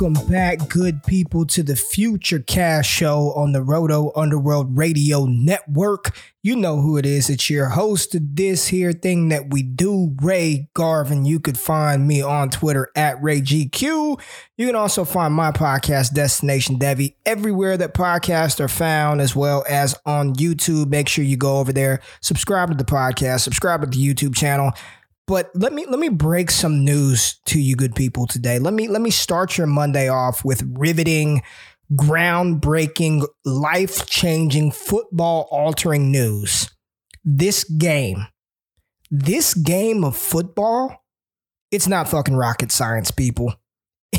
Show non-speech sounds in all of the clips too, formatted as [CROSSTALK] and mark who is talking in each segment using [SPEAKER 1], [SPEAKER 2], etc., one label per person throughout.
[SPEAKER 1] Welcome back, good people, to the Future Cast Show on the Roto Underworld Radio Network. You know who it is. It's your host of this here thing that we do, Ray Garvin. You could find me on Twitter at RayGQ. You can also find my podcast, Destination Devy, everywhere that podcasts are found, as well as on YouTube. Make sure you go over there, subscribe to the podcast, subscribe to the YouTube channel. But let me let me break some news to you good people today. Let me let me start your Monday off with riveting, groundbreaking, life-changing, football altering news. This game, this game of football, it's not fucking rocket science, people.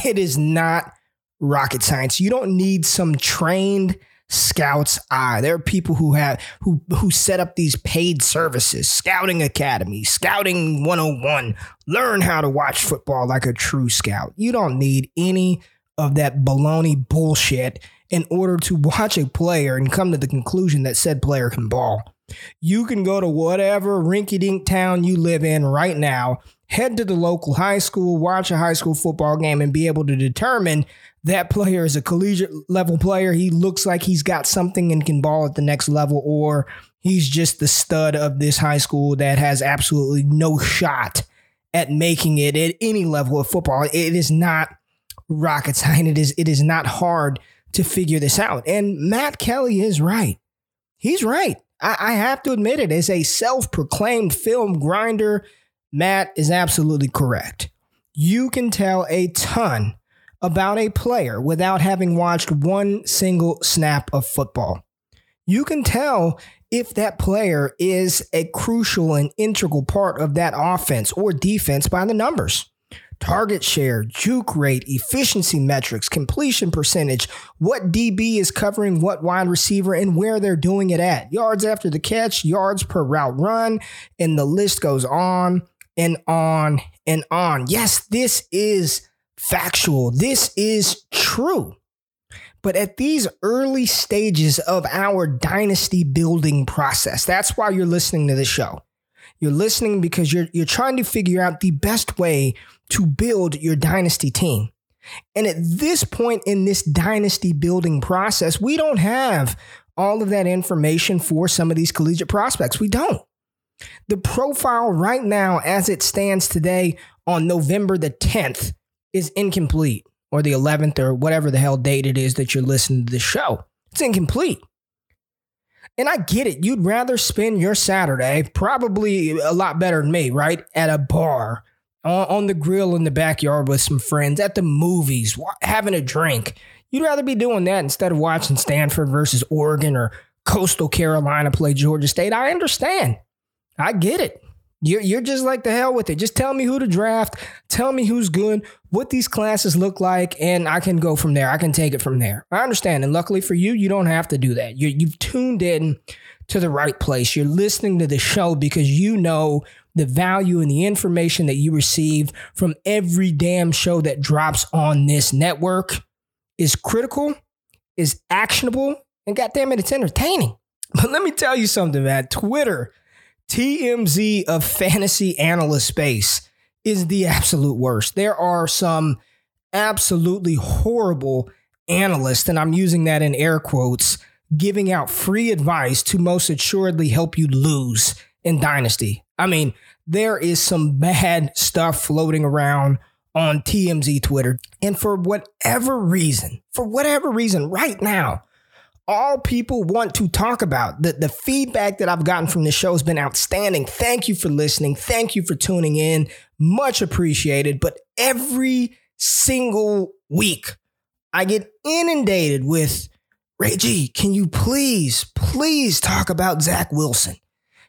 [SPEAKER 1] It is not rocket science. You don't need some trained scout's eye. There are people who have who who set up these paid services, scouting academy, scouting 101, learn how to watch football like a true scout. You don't need any of that baloney bullshit in order to watch a player and come to the conclusion that said player can ball. You can go to whatever rinky dink town you live in right now, head to the local high school, watch a high school football game, and be able to determine that player is a collegiate level player. He looks like he's got something and can ball at the next level, or he's just the stud of this high school that has absolutely no shot at making it at any level of football. It is not rocket science. It is it is not hard to figure this out. And Matt Kelly is right. He's right. I, I have to admit it. As a self-proclaimed film grinder, Matt is absolutely correct. You can tell a ton about a player without having watched one single snap of football. You can tell if that player is a crucial and integral part of that offense or defense by the numbers. Target share, juke rate, efficiency metrics, completion percentage, what DB is covering what wide receiver, and where they're doing it at. Yards after the catch, yards per route run, and the list goes on and on and on. Yes, this is factual. This is true. But at these early stages of our dynasty building process, that's why you're listening to the show. You're listening because you're you're trying to figure out the best way to build your dynasty team. And at this point in this dynasty building process, we don't have all of that information for some of these collegiate prospects. We don't. The profile right now, as it stands today on November the 10th, is incomplete or the 11th or whatever the hell date it is that you're listening to the show. It's incomplete. And I get it. You'd rather spend your Saturday, probably a lot better than me, right? At a bar, on, the grill in the backyard with some friends, at the movies, having a drink. You'd rather be doing that instead of watching Stanford versus Oregon or Coastal Carolina play Georgia State. I understand. I get it. You're, you're just like the hell with it. Just tell me who to draft. Tell me who's good, what these classes look like, and I can go from there. I can take it from there. I understand. And luckily for you, you don't have to do that. you you've tuned in to the right place. You're listening to the show because you know the value and the information that you receive from every damn show that drops on this network is critical, is actionable, and goddamn it, it's entertaining. [LAUGHS] But let me tell you something, man. Twitter TMZ of fantasy analyst space is the absolute worst. There are some absolutely horrible analysts, and I'm using that in air quotes, giving out free advice to most assuredly help you lose in Dynasty. I mean, there is some bad stuff floating around on TMZ Twitter. And for whatever reason, for whatever reason, right now, all people want to talk about. The, the feedback that I've gotten from the show has been outstanding. Thank you for listening. Thank you for tuning in. Much appreciated. But every single week, I get inundated with Ray G, can you please, please talk about Zach Wilson?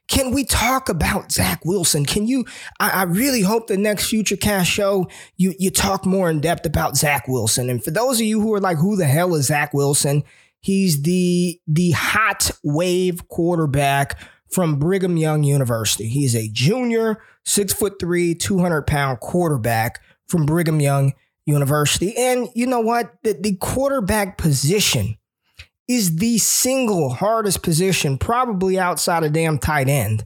[SPEAKER 1] Can we talk about Zach Wilson? Can you? I, I, really hope the next Future Cast show you you talk more in depth about Zach Wilson. And for those of you who are like, who the hell is Zach Wilson? He's the the hot wave quarterback from Brigham Young University. He's a junior, six foot three, 200 pound quarterback from Brigham Young University. And you know what? The, the quarterback position is the single hardest position, probably outside of damn tight end,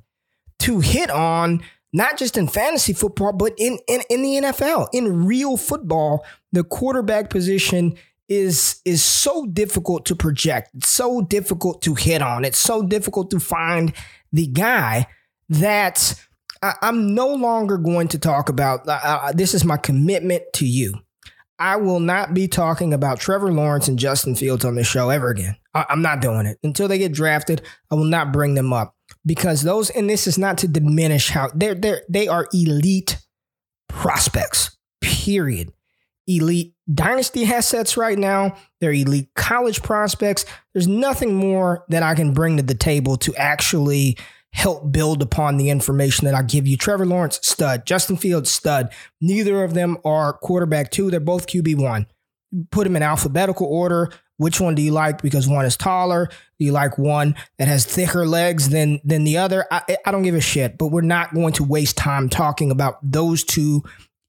[SPEAKER 1] to hit on not just in fantasy football, but in, in, in the NFL, in real football, the quarterback position is is so difficult to project. It's so difficult to hit on. It's so difficult to find the guy that I, am no longer going to talk about. Uh, this is my commitment to you. I will not be talking about Trevor Lawrence and Justin Fields on this show ever again. I, I'm not doing it until they get drafted. I will not bring them up because those and this is not to diminish how they're they they are elite prospects. Period. Elite dynasty assets right now. They're elite college prospects. There's nothing more that I can bring to the table to actually help build upon the information that I give you. Trevor Lawrence, stud. Justin Fields, stud. Neither of them are quarterback two. They're both QB one. Put them in alphabetical order. Which one do you like? Because one is taller. Do you like one that has thicker legs than than the other? I, I don't give a shit. But we're not going to waste time talking about those two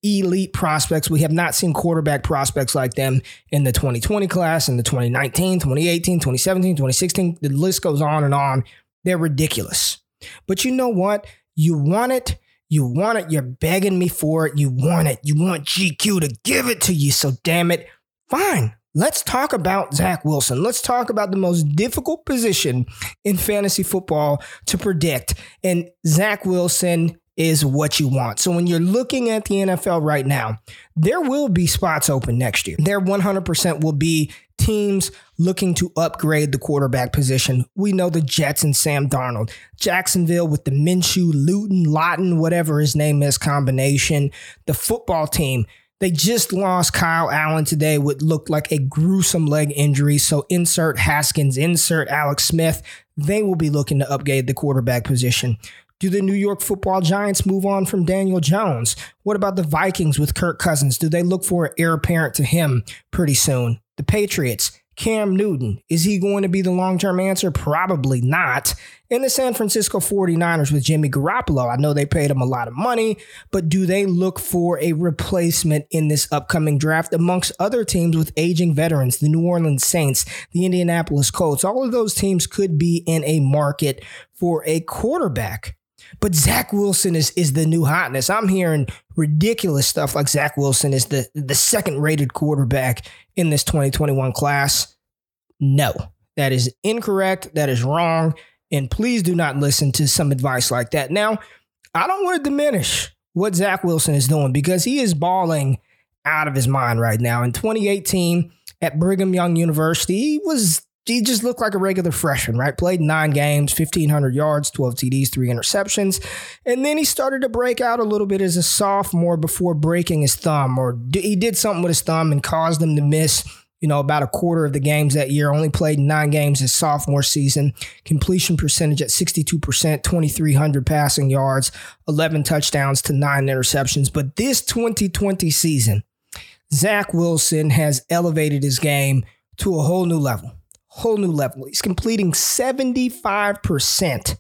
[SPEAKER 1] elite prospects. We have not seen quarterback prospects like them in the 2020 class, in the 2019, 2018, 2017, 2016. The list goes on and on. They're ridiculous. But you know what? You want it. You want it. You're begging me for it. You want it. You want GQ to give it to you. So damn it. Fine. Let's talk about Zach Wilson. Let's talk about the most difficult position in fantasy football to predict. And Zach Wilson is what you want. So when you're looking at the NFL right now, there will be spots open next year. There 100% will be teams looking to upgrade the quarterback position. We know the Jets and Sam Darnold, Jacksonville with the Minshew, Luton, Lawton, whatever his name is combination, the football team. They just lost Kyle Allen today with looked like a gruesome leg injury. So insert Haskins, insert Alex Smith. They will be looking to upgrade the quarterback position. Do the New York football giants move on from Daniel Jones? What about the Vikings with Kirk Cousins? Do they look for an heir apparent to him pretty soon? The Patriots, Cam Newton, is he going to be the long term answer? Probably not. In the San Francisco 49ers with Jimmy Garoppolo, I know they paid him a lot of money, but do they look for a replacement in this upcoming draft amongst other teams with aging veterans, the New Orleans Saints, the Indianapolis Colts? All of those teams could be in a market for a quarterback. But Zach Wilson is is the new hotness. I'm hearing ridiculous stuff like Zach Wilson is the the second rated quarterback in this 2021 class. No, that is incorrect. That is wrong. And please do not listen to some advice like that. Now, I don't want to diminish what Zach Wilson is doing because he is balling out of his mind right now. In 2018 at Brigham Young University, he was he just looked like a regular freshman, right? Played nine games, 1,500 yards, 12 TDs, three interceptions. And then he started to break out a little bit as a sophomore before breaking his thumb, or he did something with his thumb and caused him to miss, you know, about a quarter of the games that year. Only played nine games his sophomore season. Completion percentage at 62%, 2,300 passing yards, 11 touchdowns to nine interceptions. But this 2020 season, Zach Wilson has elevated his game to a whole new level whole new level. He's completing 75%.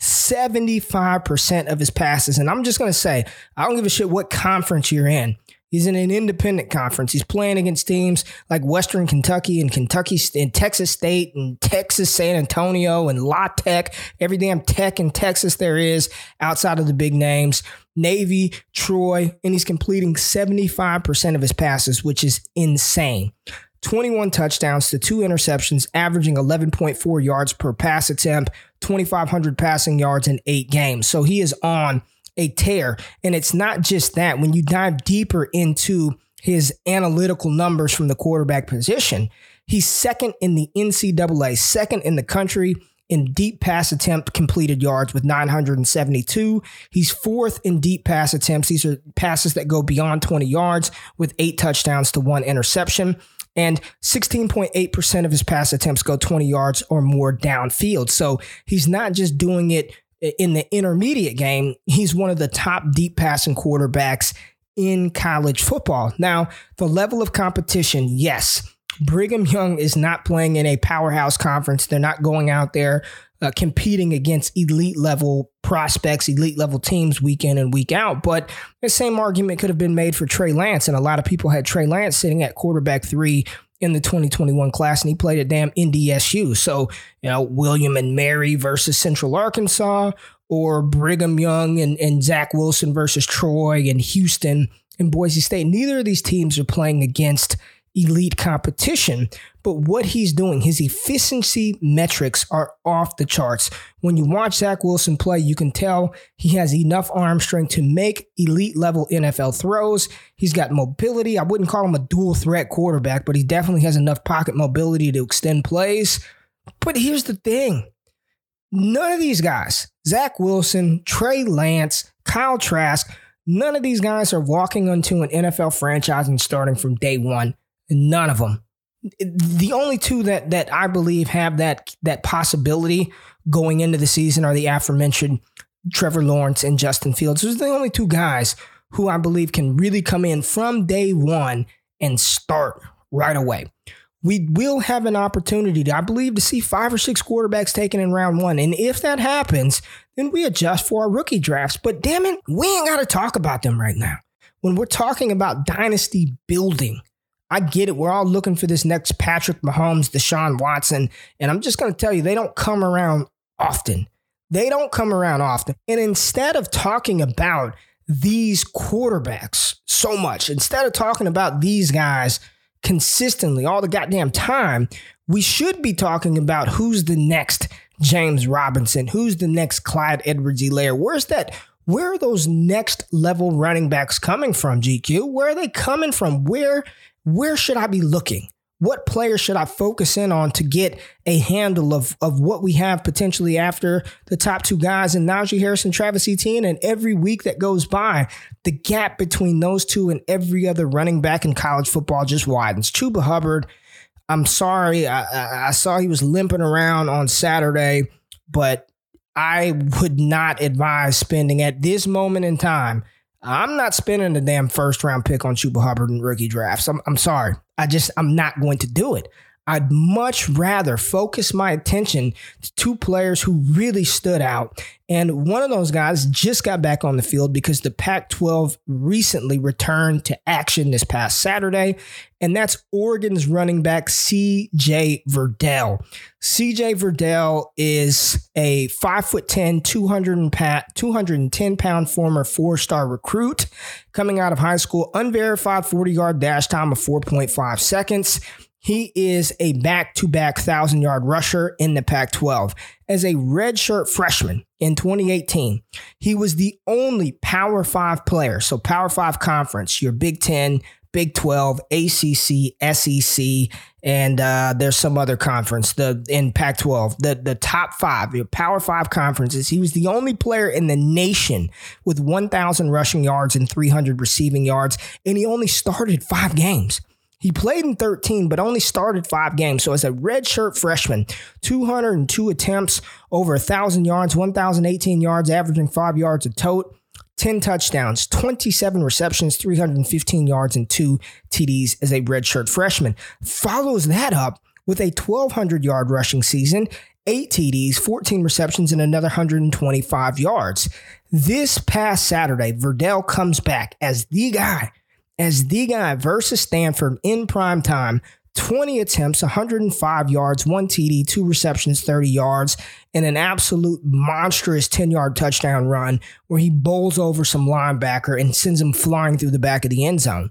[SPEAKER 1] 75% of his passes. And I'm just going to say, I don't give a shit what conference you're in. He's in an independent conference. He's playing against teams like Western Kentucky and Kentucky and Texas State and Texas San Antonio and La Tech, every damn tech in Texas there is outside of the big names. Navy, Troy, and he's completing 75% of his passes, which is insane. 21 touchdowns to two interceptions, averaging 11.4 yards per pass attempt, 2,500 passing yards in eight games. So he is on a tear. And it's not just that. When you dive deeper into his analytical numbers from the quarterback position, he's second in the NCAA, second in the country in deep pass attempt completed yards with 972. He's fourth in deep pass attempts. These are passes that go beyond 20 yards with eight touchdowns to one interception and 16.8% of his pass attempts go 20 yards or more downfield. So he's not just doing it in the intermediate game, he's one of the top deep passing quarterbacks in college football. Now, the level of competition, yes. Brigham Young is not playing in a powerhouse conference. They're not going out there uh, competing against elite level prospects, elite level teams week in and week out. But the same argument could have been made for Trey Lance, and a lot of people had Trey Lance sitting at quarterback three in the 2021 class, and he played at damn NDSU. So, you know, William and Mary versus Central Arkansas, or Brigham Young and, and Zach Wilson versus Troy and Houston and Boise State. Neither of these teams are playing against elite competition. But what he's doing, his efficiency metrics are off the charts. When you watch Zach Wilson play, you can tell he has enough arm strength to make elite level NFL throws. He's got mobility. I wouldn't call him a dual threat quarterback, but he definitely has enough pocket mobility to extend plays. But here's the thing none of these guys, Zach Wilson, Trey Lance, Kyle Trask, none of these guys are walking onto an NFL franchise and starting from day one. None of them. The only two that that I believe have that that possibility going into the season are the aforementioned Trevor Lawrence and Justin Fields. Those are the only two guys who I believe can really come in from day one and start right away. We will have an opportunity, to, I believe, to see five or six quarterbacks taken in round one. And if that happens, then we adjust for our rookie drafts. But damn it, we ain't got to talk about them right now. When we're talking about dynasty building, I get it. We're all looking for this next Patrick Mahomes, Deshaun Watson. And I'm just going to tell you, they don't come around often. They don't come around often. And instead of talking about these quarterbacks so much, instead of talking about these guys consistently all the goddamn time, we should be talking about who's the next James Robinson, who's the next Clyde Edwards-Helaire. Where's that? Where are those next level running backs coming from, GQ? Where are they coming from? Where where should I be looking? What player should I focus in on to get a handle of, of what we have potentially after the top two guys and Najee Harris and Travis Etienne? And every week that goes by, the gap between those two and every other running back in college football just widens. Chuba Hubbard, I'm sorry, I, I saw he was limping around on Saturday, but I would not advise spending at this moment in time I'm not spending the damn first round pick on Chuba Hubbard in rookie drafts. I'm, I'm sorry. I just, I'm not going to do it. I'd much rather focus my attention to two players who really stood out. And one of those guys just got back on the field because the Pac 12 recently returned to action this past Saturday. And that's Oregon's running back, CJ Verdell. CJ Verdell is a 5'10, 210 pound former four star recruit coming out of high school, unverified 40 yard dash time of 4.5 seconds. He is a back to back 1,000 yard rusher in the Pac 12. As a redshirt freshman in 2018, he was the only Power 5 player. So, Power 5 conference, your Big 10, Big 12, ACC, SEC, and uh, there's some other conference the in Pac-12. The the top five, your Power Five conferences. He was the only player in the nation with 1,000 rushing yards and 300 receiving yards, and he only started five games. He played in 13, but only started five games. So as a redshirt freshman, 202 attempts, over 1,000 yards, 1,018 yards, averaging five yards a tote. 10 touchdowns, 27 receptions, 315 yards, and two TDs as a redshirt freshman. Follows that up with a 1,200 yard rushing season, eight TDs, 14 receptions, and another 125 yards. This past Saturday, Verdell comes back as the guy as the guy versus Stanford in prime time. 20 attempts, 105 yards, one TD, two receptions, 30 yards, and an absolute monstrous 10 yard touchdown run where he bowls over some linebacker and sends him flying through the back of the end zone.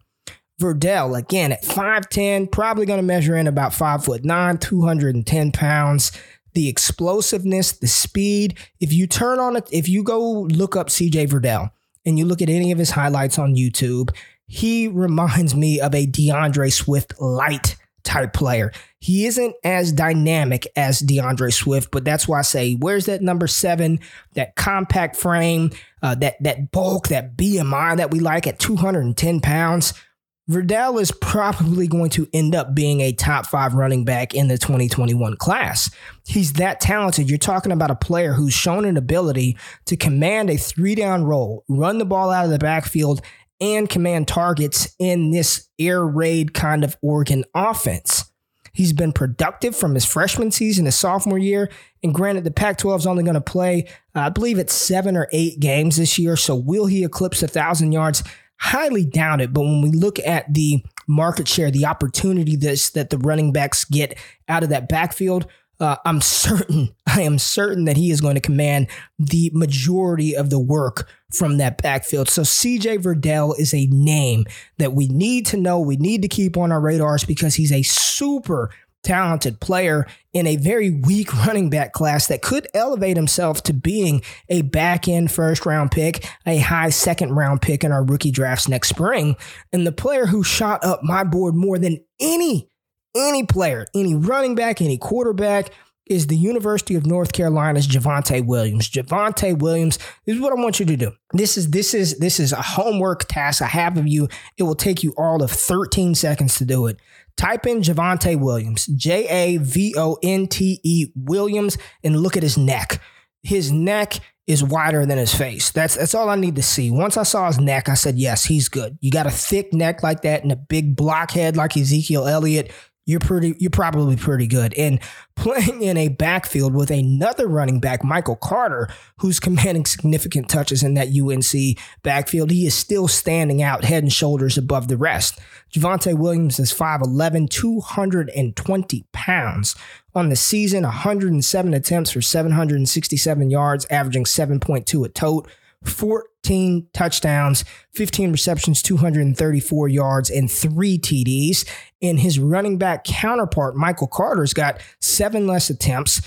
[SPEAKER 1] Verdell, again, at 5'10, probably going to measure in about 5'9, 210 pounds. The explosiveness, the speed. If you turn on it, if you go look up CJ Verdell and you look at any of his highlights on YouTube, he reminds me of a DeAndre Swift light type player. He isn't as dynamic as DeAndre Swift, but that's why I say, where's that number seven, that compact frame, uh, that that bulk, that BMI that we like at 210 pounds? Verdell is probably going to end up being a top five running back in the 2021 class. He's that talented. You're talking about a player who's shown an ability to command a three down role, run the ball out of the backfield, and command targets in this air raid kind of Oregon offense. He's been productive from his freshman season, his sophomore year. And granted, the Pac 12 is only going to play, uh, I believe it's seven or eight games this year. So will he eclipse a 1,000 yards? Highly doubt it. But when we look at the market share, the opportunity that's, that the running backs get out of that backfield, uh, I'm certain, [LAUGHS] I am certain that he is going to command the majority of the work from that backfield. So CJ Verdell is a name that we need to know, we need to keep on our radars because he's a super talented player in a very weak [LAUGHS] running back class that could elevate himself to being a back end first round pick, a high second round pick in our rookie drafts next spring. And the player who shot up my board more than any, any player, any running back, any quarterback is the University of North Carolina's Javonte Williams. Javonte Williams, this is what I want you to do. This is this is this is a homework task I have of you. It will take you all of 13 seconds to do it. Type in Javonte Williams, J A V O N T E Williams, and look at his neck. His neck is wider than his face. That's that's all I need to see. Once I saw his neck, I said, yes, he's good. You got a thick neck like that and a big blockhead like Ezekiel Elliott you're pretty you're probably pretty good. And playing in a backfield with another running back, Michael Carter, who's commanding significant touches in that UNC backfield, he is still standing out head and shoulders above the rest. Javonte Williams is 5'11, 220 pounds. On the season, 107 attempts for 767 yards, averaging 7.2 a tote. 14 touchdowns, 15 receptions, 234 yards, and three TDs. And his running back counterpart, Michael Carter's got seven less attempts,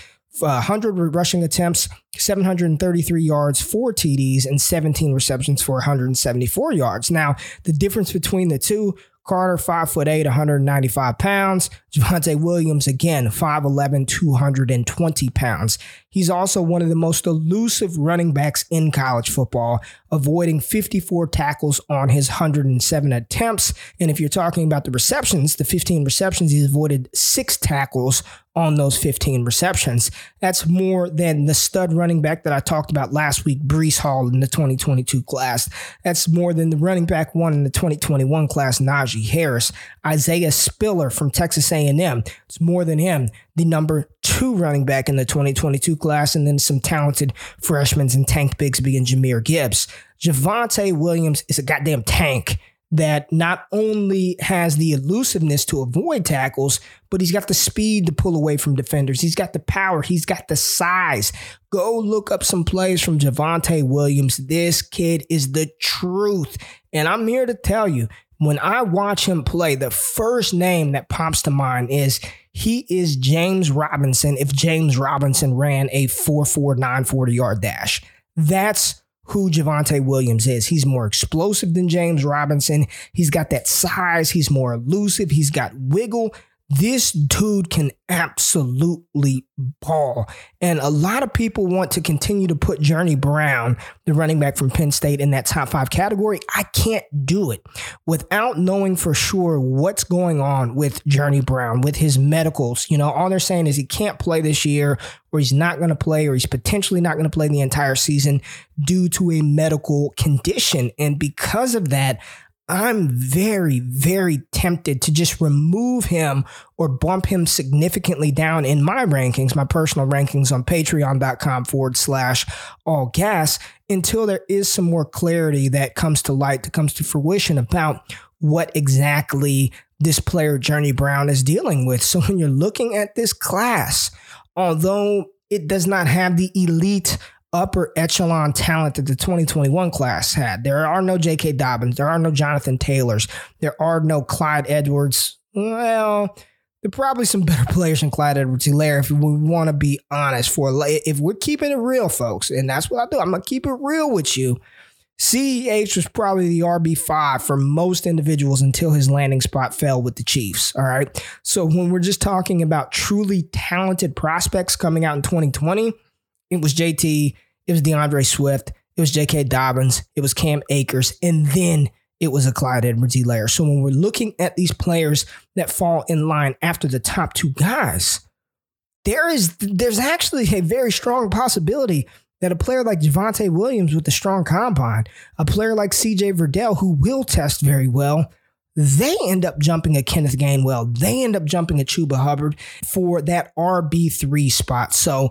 [SPEAKER 1] uh, 100 rushing attempts, 733 yards, four TDs, and 17 receptions for 174 yards. Now, the difference between the two Carter, 5'8, 195 pounds. Javonte Williams, again, 5'11, 220 pounds. He's also one of the most elusive running backs in college football, avoiding 54 tackles on his 107 attempts. And if you're talking about the receptions, the 15 receptions, he's avoided six tackles on those 15 receptions. That's more than the stud running back that I talked about last week, Breece Hall in the 2022 class. That's more than the running back one in the 2021 class, Najee Harris. Isaiah Spiller from Texas A&M. It's more than him, the number two running back in the 2022 class, and then some talented freshmen and Tank Bigsby and Jahmyr Gibbs. Javonte Williams is a goddamn tank that not only has the elusiveness to avoid tackles, but he's got the speed to pull away from defenders. He's got the power. He's got the size. Go look up some plays from Javonte Williams. This kid is the truth. And I'm here to tell you, when I watch him play, the first name that pops to mind is he is James Robinson if James Robinson ran a 4.49 yard dash. That's who Javonte Williams is. He's more explosive than James Robinson. He's got that size. He's more elusive. He's got wiggle. This dude can absolutely ball. And a lot of people want to continue to put Journey Brown, the running back from Penn State, in that top five category. I can't do it without knowing for sure what's going on with Journey Brown, with his medicals. You know, all they're saying is he can't play this year, or he's not going to play, or he's potentially not going to play the entire season due to a medical condition. And because of that, I'm very, very tempted to just remove him or bump him significantly down in my rankings, my personal rankings on patreon.com forward slash all gas until there is some more clarity that comes to light, that comes to fruition about what exactly this player, Journey Brown, is dealing with. So when you're looking at this class, although it does not have the elite upper echelon talent that the 2021 class had. There are no J.K. Dobbins. There are no Jonathan Taylors. There are no Clyde Edwards. Well, there are probably some better [LAUGHS] players than Clyde Edwards Helaire if we want to be honest. For if we're keeping it real, folks, and that's what I do. I'm gonna keep it real with you. CEH was probably the RB5 for most individuals until his landing spot fell with the Chiefs. All right. So when we're just talking about truly talented prospects coming out in 2020, it was JT, it was DeAndre Swift, it was J.K. Dobbins, it was Cam Akers, and then it was a Clyde Edwards Helaire. So when we're looking at these players that fall in line after the top two guys, there is there's actually a very strong possibility that a player like Javonte Williams with a strong combine, a player like CJ Verdell who will test very well, they end up jumping a Kenneth Gainwell. They end up jumping a Chuba Hubbard for that RB3 spot. So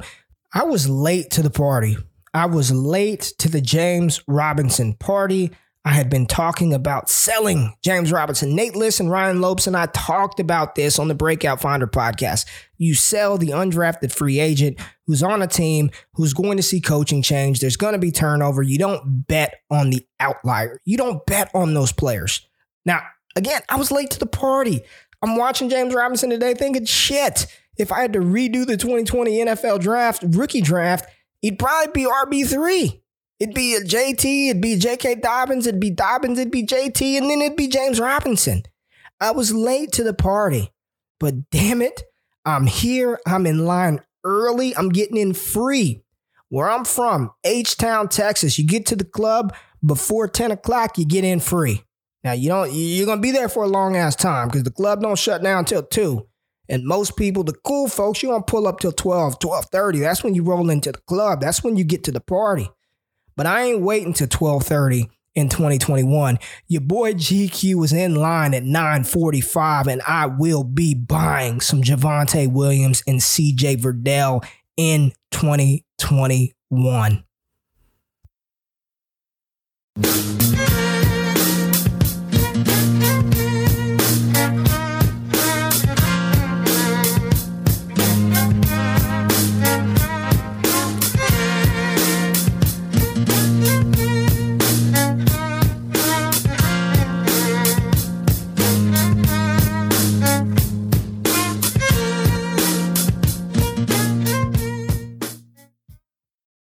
[SPEAKER 1] I was late to the party. I was late to the James Robinson party. I had been talking about selling James Robinson. Nate Liss and Ryan Lopes and I talked about this on the Breakout Finder podcast. You sell the undrafted free agent who's on a team who's going to see coaching change. There's going to be turnover. You don't bet on the outlier. You don't bet on those players. Now, again, I was late to the party. I'm watching James Robinson today thinking, shit, if I had to redo the 2020 NFL draft, rookie draft, he'd probably be RB3. It'd be a JT, it'd be J.K. Dobbins, it'd be Dobbins, it'd be JT, and then it'd be James Robinson. I was late to the party, but damn it, I'm here. I'm in line early. I'm getting in free. Where I'm from, H Town, Texas, you get to the club before 10 o'clock, you get in free. Now you don't you're gonna be there for a long ass time because the club don't shut down until 2. And most people, the cool folks, you don't pull up till 12, 12:30. That's when you roll into the club. That's when you get to the party. But I ain't waiting till 1230 in 2021. Your boy GQ was in line at 945, and I will be buying some Javonte Williams and CJ Verdell in 2021.